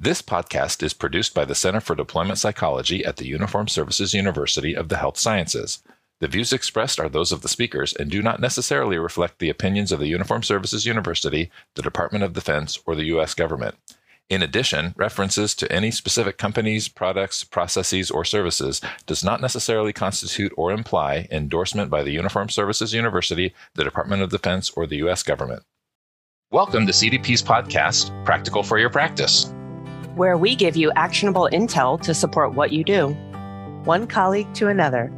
This podcast is produced by the Center for Deployment Psychology at the Uniformed Services University of the Health Sciences. The views expressed are those of the speakers and do not necessarily reflect the opinions of the Uniformed Services University, the Department of Defense, or the U.S. government. In addition, references to any specific companies, products, processes, or services does not necessarily constitute or imply endorsement by the Uniformed Services University, the Department of Defense, or the U.S. government. Welcome to CDP's podcast, Practical for Your Practice where we give you actionable intel to support what you do. One colleague to another.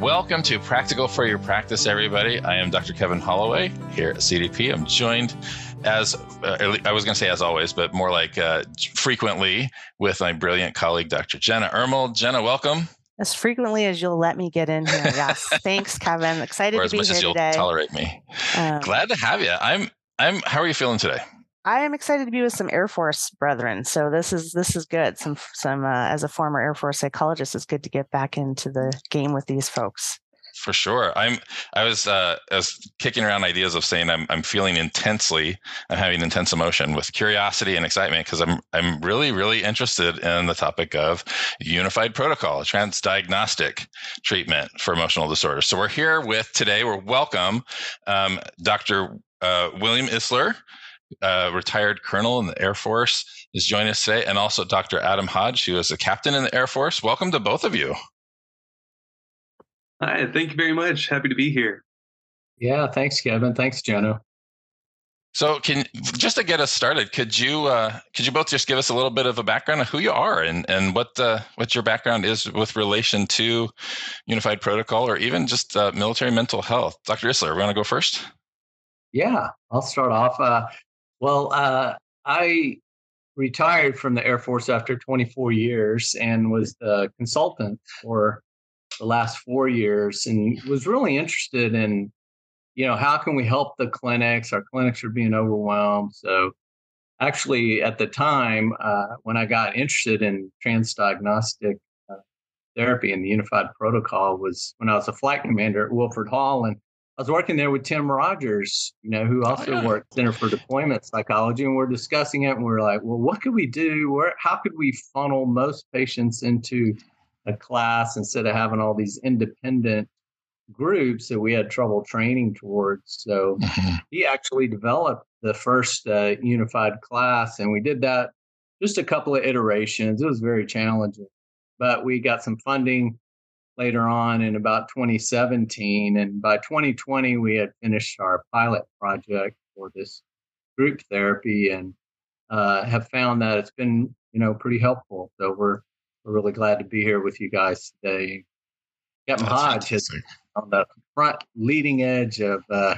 Welcome to Practical for Your Practice, everybody. I am Dr. Kevin Holloway here at CDP. I'm joined as uh, I was going to say as always, but more like uh, frequently with my brilliant colleague, Dr. Jenna Ermold. Jenna, welcome. As frequently as you'll let me get in here. Yes. Thanks, Kevin. Excited or to be here today. as much as you'll tolerate me. Um, Glad to have you. I'm. I'm. How are you feeling today? I am excited to be with some Air Force brethren. So this is this is good. Some some uh, as a former Air Force psychologist, it's good to get back into the game with these folks. For sure, I'm. I was uh, I was kicking around ideas of saying I'm I'm feeling intensely. I'm having intense emotion with curiosity and excitement because I'm I'm really really interested in the topic of unified protocol, transdiagnostic treatment for emotional disorders. So we're here with today. We're welcome, um, Dr. Uh, William Isler uh, retired colonel in the Air Force, is joining us today, and also Dr. Adam Hodge, who is a captain in the Air Force. Welcome to both of you. Hi, thank you very much. Happy to be here. Yeah, thanks, Kevin. Thanks, Jono. So, can just to get us started, could you uh, could you both just give us a little bit of a background of who you are and and what uh, what your background is with relation to unified protocol or even just uh, military mental health? Dr. Isler, we want to go first. Yeah, I'll start off. Uh, well, uh, I retired from the Air Force after 24 years and was the consultant for the last four years and was really interested in, you know, how can we help the clinics? Our clinics are being overwhelmed. So, actually, at the time uh, when I got interested in transdiagnostic uh, therapy and the unified protocol was when I was a flight commander at Wilford Hall. And I was working there with Tim Rogers, you know, who oh, also oh, yeah. worked Center for Deployment Psychology, and we're discussing it. And we're like, well, what could we do? Where, how could we funnel most patients into a class instead of having all these independent groups that we had trouble training towards? So mm-hmm. he actually developed the first uh, unified class, and we did that just a couple of iterations. It was very challenging, but we got some funding later on in about 2017. And by 2020, we had finished our pilot project for this group therapy and uh, have found that it's been, you know, pretty helpful. So we're, we're really glad to be here with you guys today. Captain That's Hodge is on the front leading edge of uh,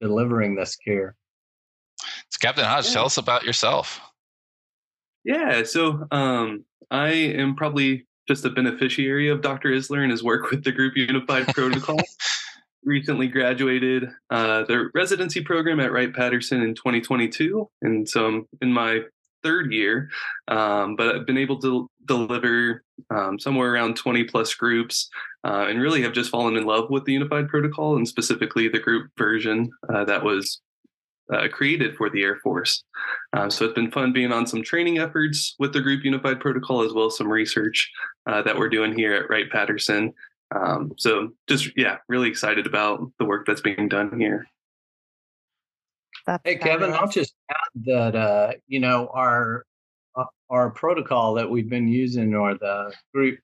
delivering this care. So Captain Hodge, yeah. tell us about yourself. Yeah, so um, I am probably just a beneficiary of Dr. Isler and his work with the Group Unified Protocol. Recently graduated uh, the residency program at Wright Patterson in 2022, and so I'm in my third year. Um, but I've been able to deliver um, somewhere around 20 plus groups, uh, and really have just fallen in love with the Unified Protocol and specifically the group version uh, that was uh, created for the Air Force. Uh, so it's been fun being on some training efforts with the Group Unified Protocol, as well as some research uh, that we're doing here at Wright Patterson. Um, so just yeah, really excited about the work that's being done here. That's hey Kevin, I'll just add that uh, you know our uh, our protocol that we've been using or the group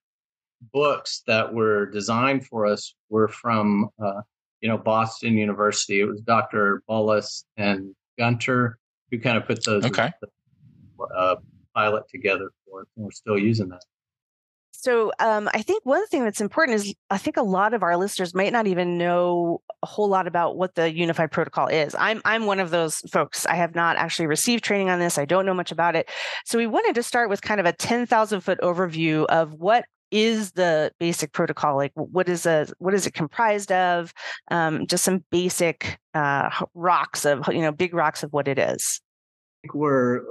books that were designed for us were from uh, you know, Boston University. It was Dr. Bullis and Gunter who kind of put those okay. uh, pilot together for us, and we're still using that. So um, I think one thing that's important is I think a lot of our listeners might not even know a whole lot about what the unified protocol is. I'm I'm one of those folks. I have not actually received training on this. I don't know much about it. So we wanted to start with kind of a 10,000 foot overview of what is the basic protocol like what is a what is it comprised of? Um, just some basic uh, rocks of you know big rocks of what it is. I think we're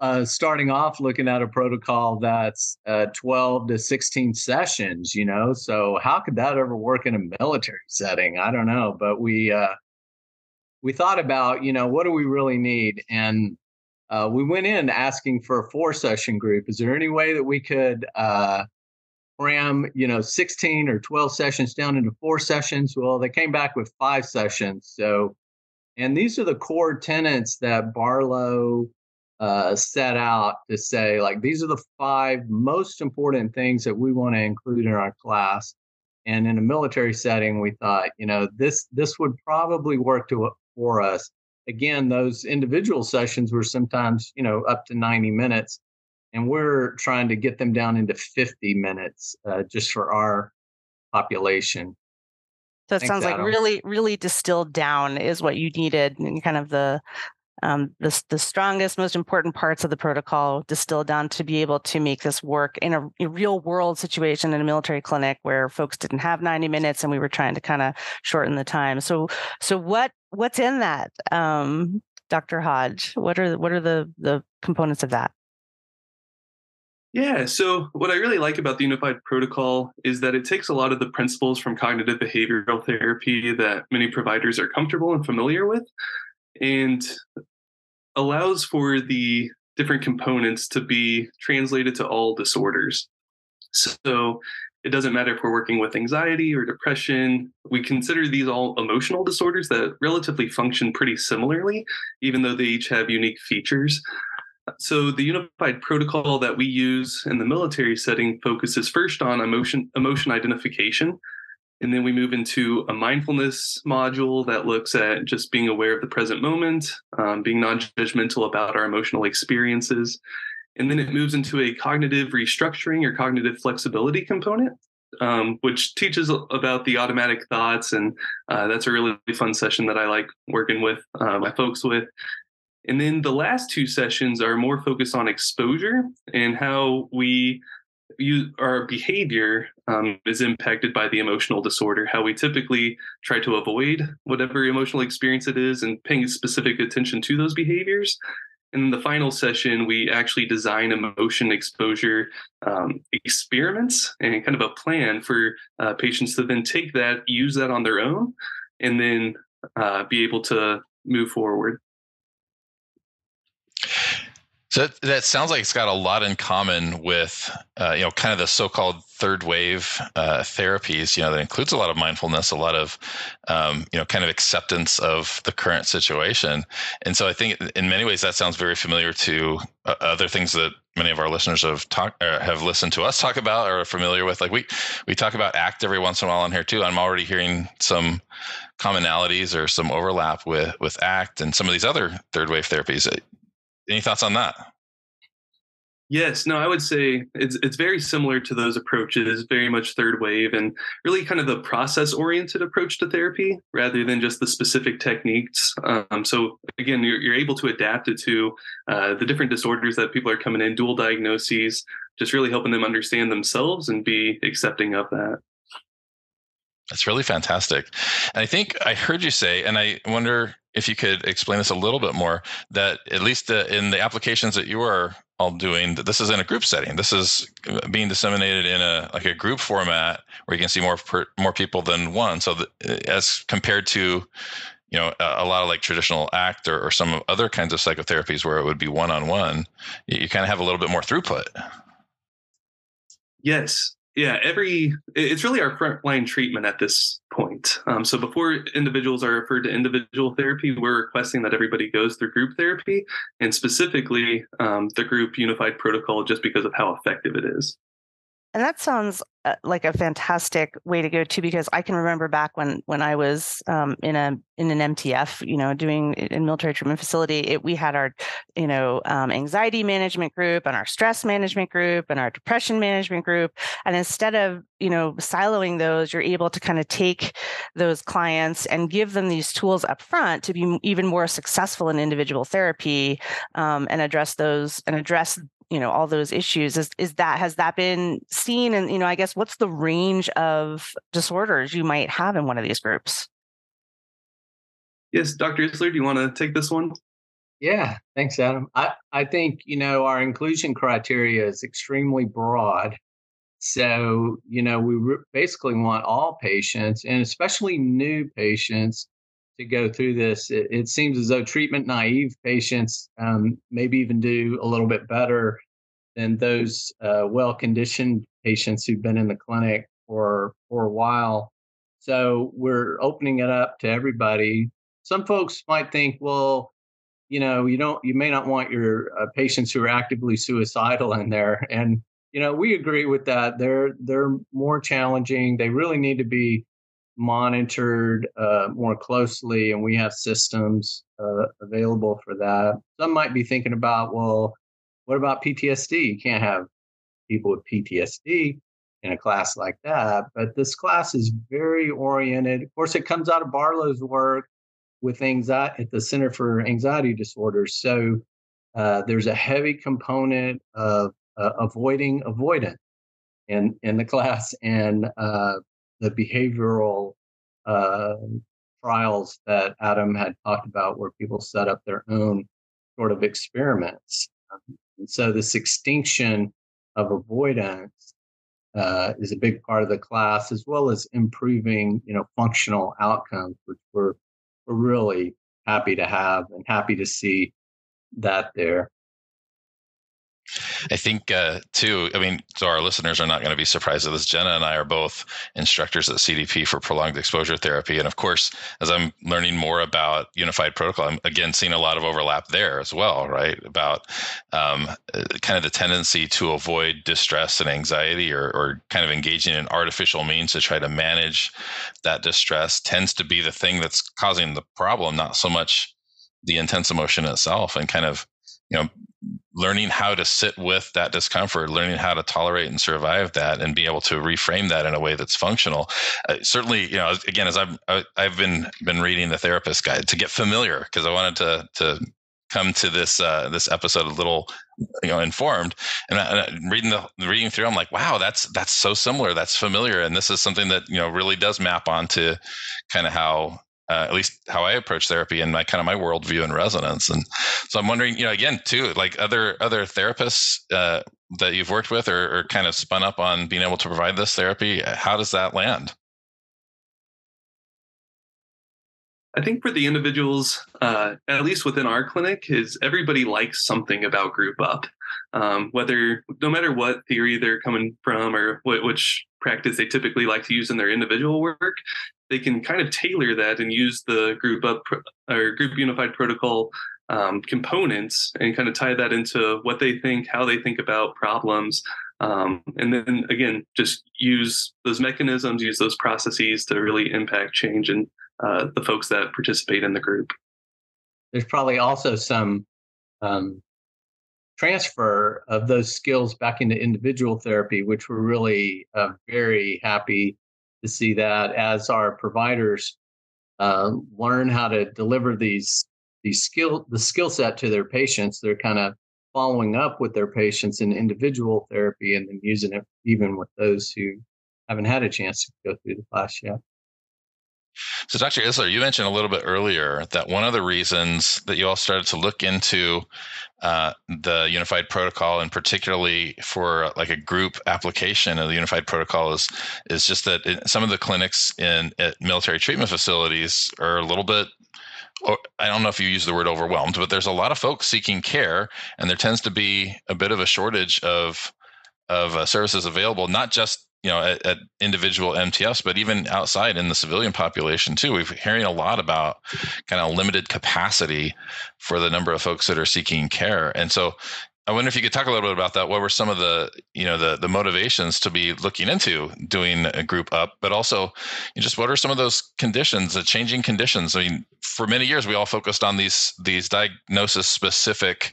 uh, starting off looking at a protocol that's uh, 12 to 16 sessions you know? So how could that ever work in a military setting? I don't know but we uh, we thought about you know what do we really need? And uh, we went in asking for a four session group. Is there any way that we could uh, cram, you know, 16 or 12 sessions down into four sessions? Well, they came back with five sessions. So, and these are the core tenets that Barlow uh, set out to say, like, these are the five most important things that we want to include in our class. And in a military setting, we thought, you know, this this would probably work to for us. Again, those individual sessions were sometimes, you know, up to 90 minutes, and we're trying to get them down into 50 minutes uh, just for our population. So it Thanks, sounds Adam. like really, really distilled down is what you needed, and kind of the um, the, the strongest, most important parts of the protocol distilled down to be able to make this work in a, a, real world situation in a military clinic where folks didn't have 90 minutes and we were trying to kind of shorten the time. So, so what what's in that, um, Dr. Hodge? What are what are the the components of that? Yeah, so what I really like about the unified protocol is that it takes a lot of the principles from cognitive behavioral therapy that many providers are comfortable and familiar with and allows for the different components to be translated to all disorders. So it doesn't matter if we're working with anxiety or depression. We consider these all emotional disorders that relatively function pretty similarly, even though they each have unique features. So the unified protocol that we use in the military setting focuses first on emotion emotion identification and then we move into a mindfulness module that looks at just being aware of the present moment, um, being non judgmental about our emotional experiences. And then it moves into a cognitive restructuring or cognitive flexibility component, um, which teaches about the automatic thoughts. And uh, that's a really fun session that I like working with uh, my folks with. And then the last two sessions are more focused on exposure and how we you, our behavior um, is impacted by the emotional disorder, how we typically try to avoid whatever emotional experience it is and paying specific attention to those behaviors. And the final session, we actually design emotion exposure um, experiments and kind of a plan for uh, patients to then take that, use that on their own, and then uh, be able to move forward. So that, sounds like it's got a lot in common with, uh, you know, kind of the so-called third wave uh, therapies. You know, that includes a lot of mindfulness, a lot of, um, you know, kind of acceptance of the current situation. And so I think in many ways that sounds very familiar to uh, other things that many of our listeners have talked have listened to us talk about or are familiar with. Like we we talk about ACT every once in a while on here too. I'm already hearing some commonalities or some overlap with with ACT and some of these other third wave therapies. Any thoughts on that? Yes, no, I would say it's it's very similar to those approaches, very much third wave, and really kind of the process oriented approach to therapy rather than just the specific techniques. Um, so again, you're, you're able to adapt it to uh, the different disorders that people are coming in, dual diagnoses, just really helping them understand themselves and be accepting of that. That's really fantastic. And I think I heard you say, and I wonder if you could explain this a little bit more, that at least uh, in the applications that you are all doing, that this is in a group setting. This is uh, being disseminated in a like a group format where you can see more per, more people than one. So that, uh, as compared to you know a, a, lot of like traditional act or, or some other kinds of psychotherapies where it would be one on one, you kind of have a little bit more throughput. Yes, yeah, every it's really our frontline treatment at this point. Um, so before individuals are referred to individual therapy, we're requesting that everybody goes through group therapy, and specifically um, the group unified protocol, just because of how effective it is. And that sounds uh, like a fantastic way to go too, because I can remember back when when I was um, in a in an MTF, you know, doing in military treatment facility, it, we had our, you know, um, anxiety management group and our stress management group and our depression management group, and instead of you know siloing those, you're able to kind of take those clients and give them these tools up front to be even more successful in individual therapy um, and address those and address you know all those issues is is that has that been seen? And you know i guess what's the range of disorders you might have in one of these groups? Yes dr isler do you want to take this one? Yeah thanks adam. I i think you know our inclusion criteria is extremely broad. So you know we re- basically want all patients and especially new patients to go through this. It, it seems as though treatment naive patients um, maybe even do a little bit better than those uh, well conditioned patients who've been in the clinic for for a while. So we're opening it up to everybody. Some folks might think, well, you know, you don't, you may not want your uh, patients who are actively suicidal in there, and you know, we agree with that. They're they're more challenging. They really need to be monitored uh, more closely, and we have systems uh, available for that. Some might be thinking about, well, what about PTSD? You can't have people with PTSD in a class like that. But this class is very oriented. Of course, it comes out of Barlow's work with anxiety at the Center for Anxiety Disorders. So uh, there's a heavy component of uh, avoiding avoidance in in the class and uh, the behavioral uh, trials that Adam had talked about, where people set up their own sort of experiments. And so this extinction of avoidance uh, is a big part of the class, as well as improving, you know, functional outcomes, which we're we're really happy to have and happy to see that there. I think uh, too. I mean, so our listeners are not going to be surprised at this. Jenna and I are both instructors at CDP for prolonged exposure therapy, and of course, as I'm learning more about unified protocol, I'm again seeing a lot of overlap there as well. Right about um, uh, kind of the tendency to avoid distress and anxiety, or, or kind of engaging in artificial means to try to manage that distress, tends to be the thing that's causing the problem, not so much the intense emotion itself, and kind of you know learning how to sit with that discomfort, learning how to tolerate and survive that, and be able to reframe that in a way that's functional. Uh, certainly, you know, again, as I've I've been been reading the therapist guide to get familiar because I wanted to to come to this uh, this episode a little you know informed and, I, and reading the reading through i'm like wow that's that's so similar that's familiar and this is something that you know really does map onto kind of how uh, at least how I approach therapy and my kind of my worldview and resonance. And so I'm wondering, you know, again, too, like other other therapists uh, that you've worked with or, or, kind of spun up on being able to provide this therapy. How does that land? I think for the individuals, uh, at least within our clinic, is everybody likes something about group up. Um, whether no matter what theory they're coming from or what, which practice they typically like to use in their individual work, they can kind of tailor that and use the group up or group unified protocol um, components and kind of tie that into what they think, how they think about problems. Um, and then again, just use those mechanisms, use those processes to really impact change in uh, the folks that participate in the group. There's probably also some um, transfer of those skills back into individual therapy, which we're really uh, very happy to see that as our providers uh, learn how to deliver these these skill the skill set to their patients. They're kind of following up with their patients in individual therapy and then using it even with those who haven't had a chance to go through the class yet so, Dr. Isler, you mentioned a little bit earlier that one of the reasons that you all started to look into uh, the unified protocol, and particularly for like a group application of the unified protocol, is is just that it, some of the clinics in at military treatment facilities are a little bit I don't know if you use the word overwhelmed, but there's a lot of folks seeking care, and there tends to be a bit of a shortage of of uh, services available, not just you know at, at, individual MTFs, but even outside in the civilian population too. We're hearing a lot about kind of limited capacity for the number of folks that are seeking care, and so I wonder if you could talk a little bit about that. What were some of the, you know, the the motivations to be looking into doing a group up, but also just what are some of those conditions, the changing conditions? I mean, for many years we all focused on these these diagnosis specific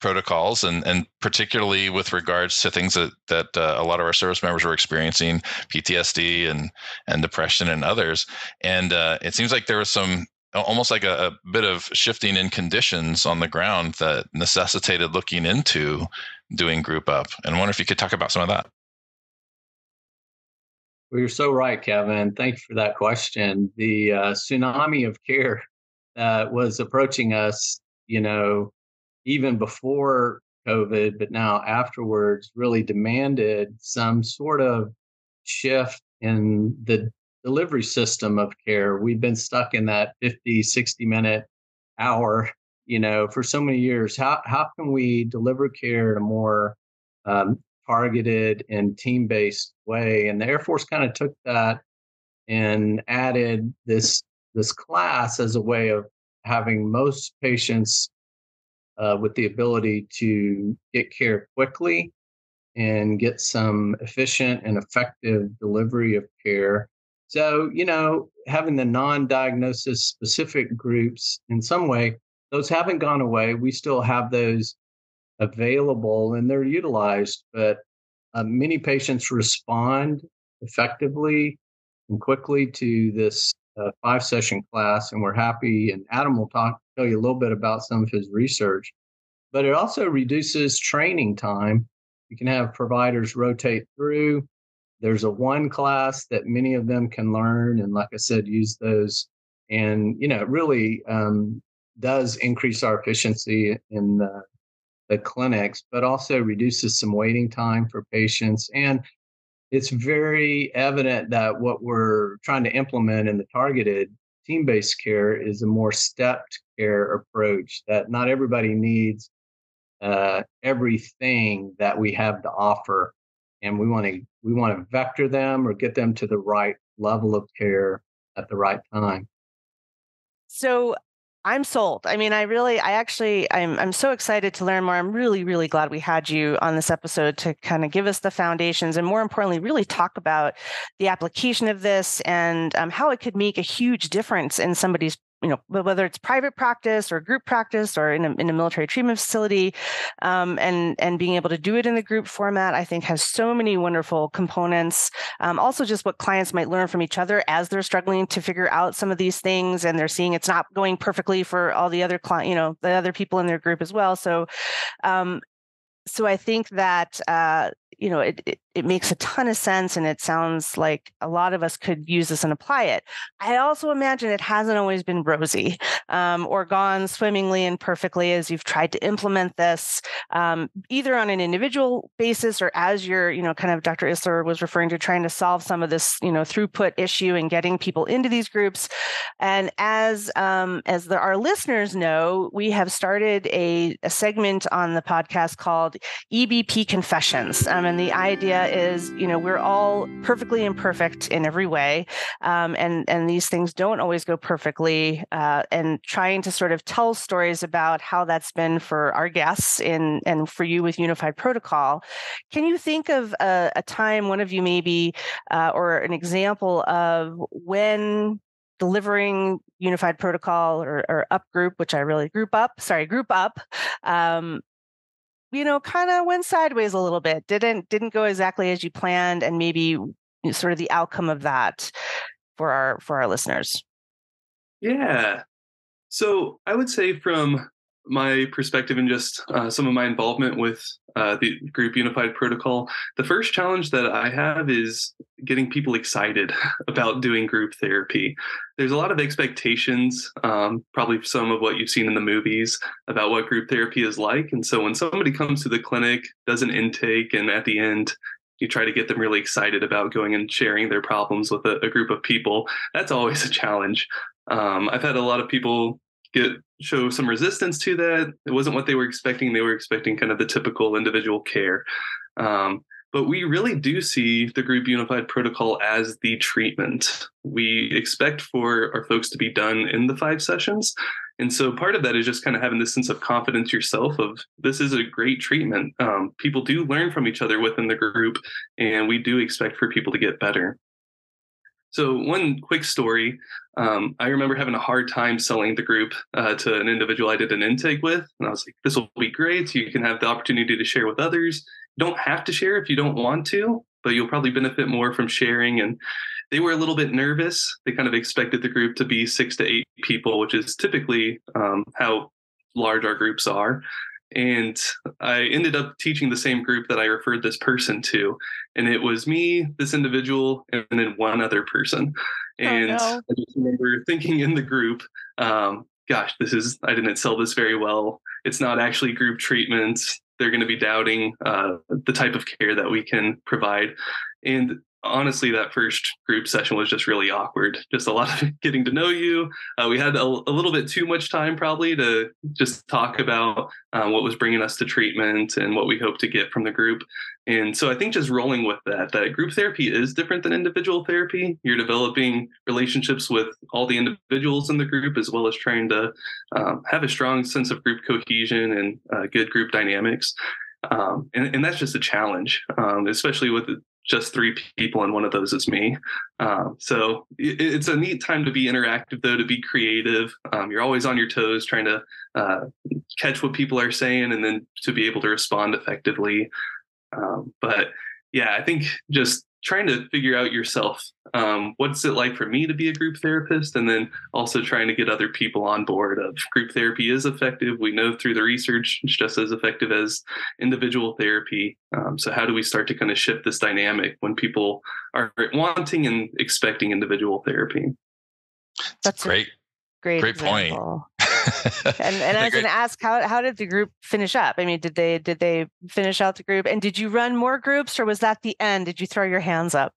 protocols, and and particularly with regards to things that that uh, a lot of our service members were experiencing, PTSD and and depression and others. And uh, it seems like there was some almost like a, a, bit of shifting in conditions on the ground that necessitated looking into doing group up. And I wonder if you could talk about some of that. Well, you're so right, Kevin. Thank you for that question. The uh, tsunami of care that was approaching us, you know, even before COVID, but now afterwards, really demanded some sort of shift in the delivery system of care. We've been stuck in that 50, 60 minute hour, you know, for so many years. How, how can we deliver care in a more um, targeted and team based way? And the Air Force kind of took that and added this this class as a way of having most patients uh, with the ability to get care quickly and get some efficient and effective delivery of care. So, you know, having the non diagnosis specific groups in some way, those haven't gone away. We still have those available and they're utilized, but uh, many patients respond effectively and quickly to this uh, five session class, and we're happy. And Adam will talk tell you a little bit about some of his research, but it also reduces training time. You can have providers rotate through. There's a one class that many of them can learn, and like I said, use those. And you know, it really um, does increase our efficiency in the, the clinics, but also reduces some waiting time for patients and it's very evident that what we're trying to implement in the targeted team based care is a more stepped care approach that not everybody needs uh, everything that we have to offer and we want to we want to vector them or get them to the right level of care at the right time so I'm sold. I mean, I really, I actually, I'm, I'm so excited to learn more. I'm really, really glad we had you on this episode to kind of give us the foundations and, more importantly, really talk about the application of this and um, how it could make a huge difference in somebody's you know whether it's private practice or group practice or in a, in a military treatment facility um, and and being able to do it in the group format i think has so many wonderful components. Um, also just what clients might learn from each other as they're struggling to figure out some of these things and they're seeing it's not going perfectly for all the other client you know the other people in their group as well. So um, so I think that uh, you know it, it, it makes a ton of sense, and it sounds like a lot of us could use this and apply it. I also imagine it hasn't always been rosy um, or gone swimmingly and perfectly as you've tried to implement this, um, either on an individual basis or as you're you know kind of Dr. Isler was referring to trying to solve some of this you know throughput issue and getting people into these groups. And as um, as the, our listeners know, we have started a, a segment on the podcast called EBP Confessions. Um, and the idea is, you know, we're all perfectly imperfect in every way. Um, and, and these things don't always go perfectly. Uh, and trying to sort of tell stories about how that's been for our guests in, and for you with Unified Protocol. Can you think of a, a time, one of you maybe, uh, or an example of when delivering unified protocol or, or up group which i really group up sorry group up um, you know, kind of went sideways a little bit. Didn't didn't go exactly as you planned, and maybe sort of the outcome of that for our for our listeners. Yeah. So I would say from my perspective and just uh, some of my involvement with uh, the group unified protocol the first challenge that i have is getting people excited about doing group therapy. There's a lot of expectations um, probably some of what you've seen in the movies about what group therapy is like. And so when somebody comes to the clinic does an intake and at the end you try to get them really excited about going and sharing their problems with a, a group of people that's always a challenge. Um, i've had a lot of people get show some resistance to that. It wasn't what they were expecting. They were expecting kind of the typical individual care. Um, but we really do see the group unified protocol as the treatment. We expect for our folks to be done in the five sessions. And so part of that is just kind of having this sense of confidence yourself of this is a great treatment. Um, people do learn from each other within the group, and we do expect for people to get better. So, one quick story um, I remember having a hard time selling the group uh, to an individual I did an intake with. And I was like, this will be great. You can have the opportunity to share with others. You don't have to share if you don't want to, but you'll probably benefit more from sharing. And they were a little bit nervous. They kind of expected the group to be six to eight people, which is typically um, how large our groups are. And I ended up teaching the same group that I referred this person to. And it was me, this individual, and then one other person. And oh, no. I just remember thinking in the group, um, gosh, this is, I didn't sell this very well. It's not actually group treatment. They're going to be doubting uh, the type of care that we can provide. And honestly, that first group session was just really awkward. Just a lot of getting to know you. Uh, we had a, a, little bit too much time probably to just talk about uh, what was bringing us to treatment and what we hope to get from the group. And so I think just rolling with that, that group therapy is different than individual therapy. You're developing relationships with all the individuals in the group, as well as trying to um, have a strong sense of group cohesion and uh, good group dynamics. Um, and, and, that's just a challenge, um, especially with just three people, and one of those is me. Um, so it, it's a neat time to be interactive, though, to be creative. Um, you're always on your toes, trying to uh, catch what people are saying, and then to be able to respond effectively. Um, but yeah, I think just trying to figure out yourself um, what's it like for me to be a group therapist and then also trying to get other people on board of group therapy is effective. We know through the research it's just as effective as individual therapy. Um, so how do we start to kind of shift this dynamic when people are wanting and expecting individual therapy? That's great great great example. point and and I was going to ask how how did the group finish up? I mean, did they did they finish out the group? And did you run more groups, or was that the end? Did you throw your hands up?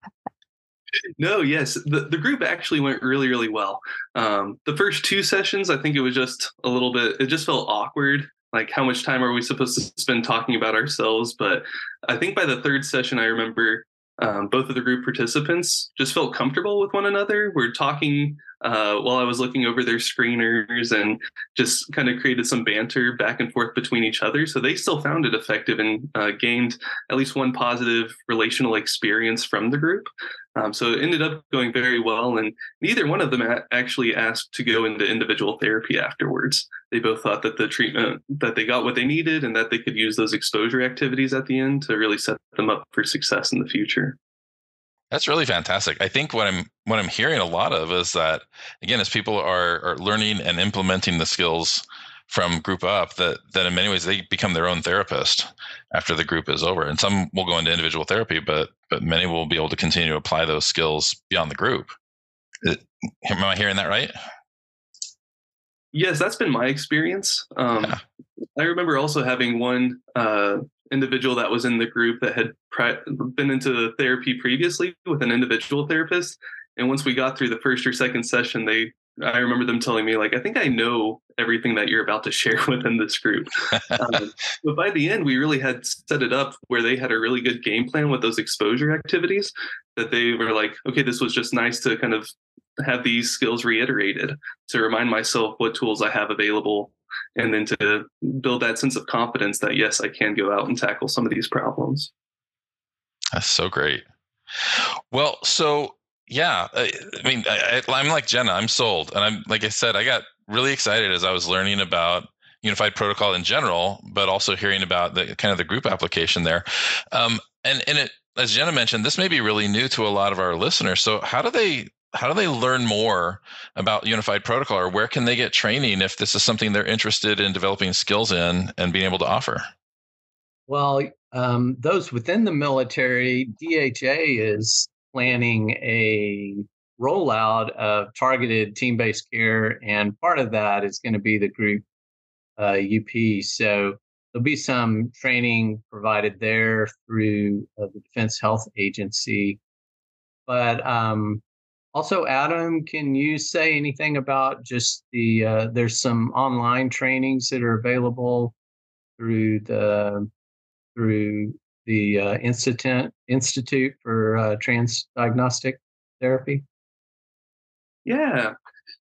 No, yes, the the group actually went really really well. Um, the first two sessions, I think it was just a little bit. It just felt awkward. Like, how much time are we supposed to spend talking about ourselves? But I think by the third session, I remember um, both of the group participants just felt comfortable with one another. We're talking uh, while I was looking over their screeners and just kind of created some banter back and forth between each other. So they still found it effective and uh, gained at least one positive relational experience from the group. Um, so it ended up going very well. And neither one of them actually asked to go into individual therapy afterwards. They both thought that the treatment, that they got what they needed and that they could use those exposure activities at the end to really set them up for success in the future. That's really fantastic. I think what I'm what I'm hearing a lot of is that again, as people are are learning and implementing the skills from group up, that that in many ways they become their own therapist after the group is over. And some will go into individual therapy, but but many will be able to continue to apply those skills beyond the group. Am I hearing that right? Yes, that's been my experience. Um, yeah. I remember also having one uh, individual that was in the group that had pri- been into therapy previously with an individual therapist. And once we got through the first or second session, they I remember them telling me like, I think I know everything that you're about to share within this group. um, but by the end, we really had set it up where they had a really good game plan with those exposure activities. That they were like, okay, this was just nice to kind of have these skills reiterated to remind myself what tools I have available and then to build that sense of confidence that yes i can go out and tackle some of these problems that's so great well so yeah i, I mean I, i'm like jenna i'm sold. And i'm like i said i got really excited as i was learning about unified protocol in general but also hearing about the kind of the group application there. Um, and and it as jenna mentioned this may be really new to a lot of our listeners. So how do they how do they learn more about unified protocol or where can they get training if this is something they're interested in developing skills in and being able to offer? Well um, those within the military dha is planning a rollout of targeted team-based care and part of that is going to be the group uh, up so there'll be some training provided there through uh, the defense health agency but um, also, Adam, can you say anything about just the? Uh, there's some online trainings that are available through the through the uh, Institute Institute for uh, Trans Diagnostic Therapy. Yeah,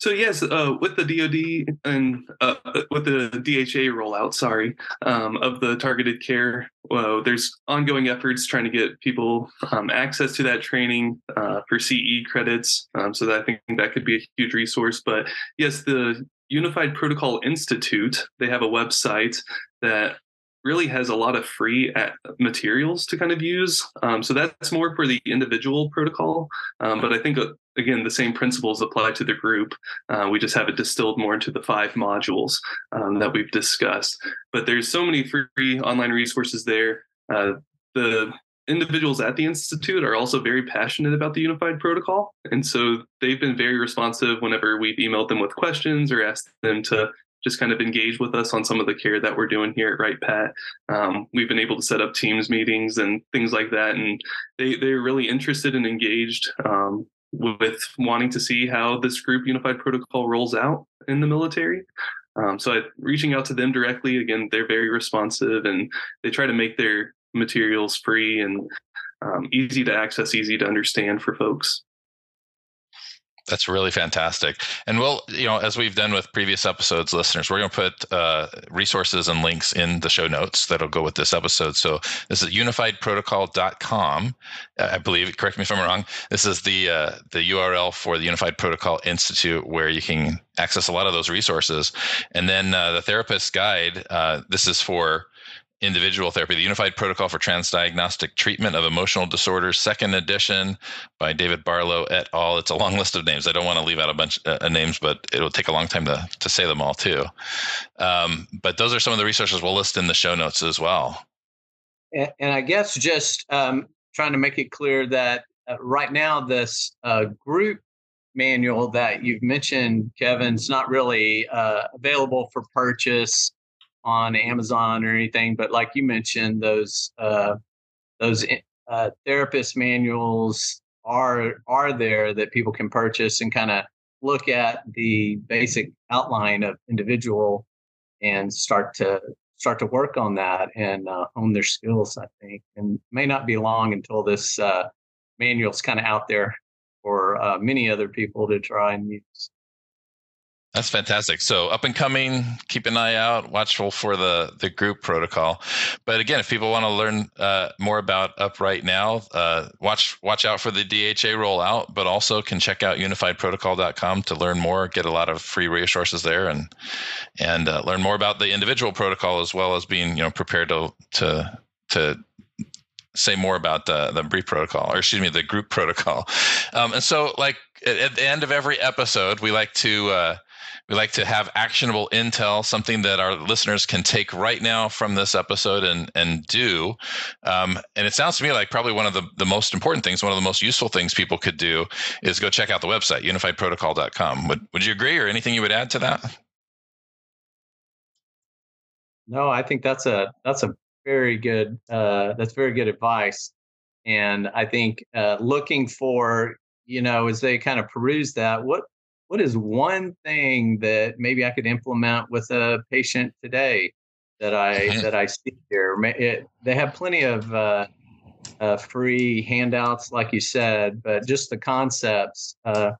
so yes, uh, with the DoD and uh, with the DHA rollout, sorry, um, of the targeted care, well, there's ongoing efforts trying to get people um, access to that training uh, for CE credits. Um, so that I think that could be a huge resource. But yes, the Unified Protocol Institute, they have a website that really has a lot of free materials to kind of use. Um, so that's more for the individual protocol. Um, but I think, uh, again, the same principles apply to the group. Uh, we just have it distilled more into the five modules um, that we've discussed. But there's so many free online resources there. Uh, the individuals at the institute are also very passionate about the unified protocol and so they've been very responsive whenever we've emailed them with questions or asked them to just kind of engage with us on some of the care that we're doing here at Wright Pat. Um, we've been able to set up Teams meetings and things like that, and they they're really interested and engaged um, with wanting to see how this group unified protocol rolls out in the military. Um, so I, reaching out to them directly, again, they're very responsive and they try to make their materials free and um, easy to access, easy to understand for folks. That's really fantastic. And we'll, you know, as we've done with previous episodes, listeners, we're going to put uh, resources and links in the show notes that'll go with this episode. So this is unifiedprotocol.com. I believe, correct me if I'm wrong. This is the uh, the URL for the Unified Protocol Institute where you can access a lot of those resources. And then uh, the therapist guide, uh, this is for individual therapy, the Unified Protocol for Transdiagnostic Treatment of Emotional Disorders, second edition by David Barlow et al. It's a long list of names. I don't want to leave out a bunch of uh, names, but it'll take a long time to, to say them all too. Um, but those are some of the resources we'll list in the show notes as well. And, and I guess just um, trying to make it clear that uh, right now, this uh, group manual that you've mentioned, Kevin, is not really uh, available for purchase on Amazon or anything, but like you mentioned, those uh, those eh, uh, therapist manuals are are there that people can purchase and kind of look at the basic outline of individual and start to start to work on that and uh, hone their skills. I think, and may not be long until this uh, manual's kind of out there for uh, many other people to try and use. That's fantastic. So up and coming, keep an eye out, watchful for the the group protocol. But again, if people want to learn uh, more about Up Right Now, uh, watch watch out for the DHA rollout, but also can check out unifiedprotocol.com to learn more, get a lot of free resources there, and and uh, learn more about the individual protocol as well as being you know prepared to to to say more about the the brief protocol or excuse me the group protocol um, and so like at, at, the end of every episode we like to uh, we like to have actionable intel, something that our listeners can take right now from this episode and and do. Um, and it sounds to me like probably one of the, the most important things, one of the most useful things people could do is go check out the website, unifiedprotocol.com. Would, would you agree or anything you would add to that? No, I think that's a that's a very good uh, that's very good advice. And I think uh, looking for you know as they kind of peruse that, what what is one thing that maybe I could implement with a patient today that I that I see here? It, they have plenty of uh, uh, free handouts, like you said, but just the concepts. Uh,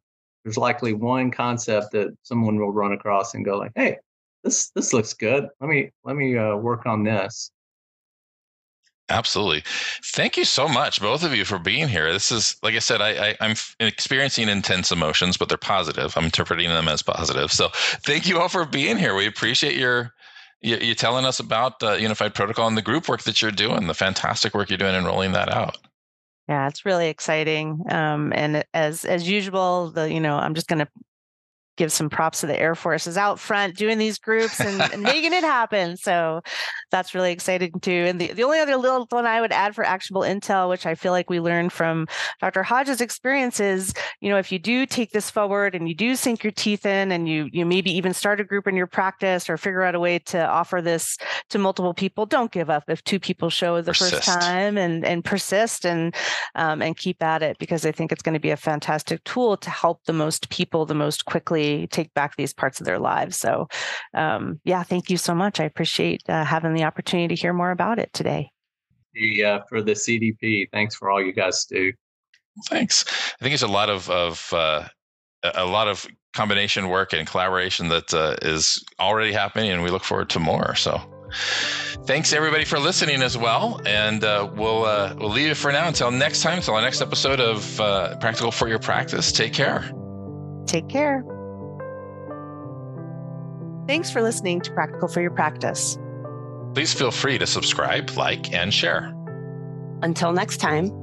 there's likely one concept that someone will run across and go like, "Hey, this this looks good. Let me let me uh, work on this." Absolutely. Thank you so much, both of you, for being here. This is, like I said, I, am experiencing intense emotions, but they're positive. I'm interpreting them as positive. So thank you all for being here. We appreciate your you, telling us about the Unified Protocol and the group work that you're doing, the fantastic work you're doing in rolling that out. Yeah, it's really exciting. Um, and as as usual, the you know, I'm just going to give some props to the Air Force is out front doing these groups and, and making it happen. So that's really exciting too. And the, the only other little one I would add for actionable intel, which I feel like we learned from Dr. Hodge's experience is, you know, if you do take this forward and you do sink your teeth in and you you maybe even start a group in your practice or figure out a way to offer this to multiple people, don't give up if two people show the persist. first time and and persist and um, and keep at it because I think it's going to be a fantastic tool to help the most people the most quickly take back these parts of their lives. So um, yeah, thank you so much. I appreciate uh, having the opportunity to hear more about it today. Yeah, for the CDP. Thanks for all you guys do. Thanks. I think it's a lot of of uh, a lot of combination work and collaboration that uh, is already happening, and we look forward to more. So, thanks everybody for listening as well, and uh, we'll uh, we'll leave it for now until next time. Until our next episode of uh, Practical for Your Practice. Take care. Take care. Thanks for listening to Practical for Your Practice. Please feel free to subscribe, like, and share. Until next time.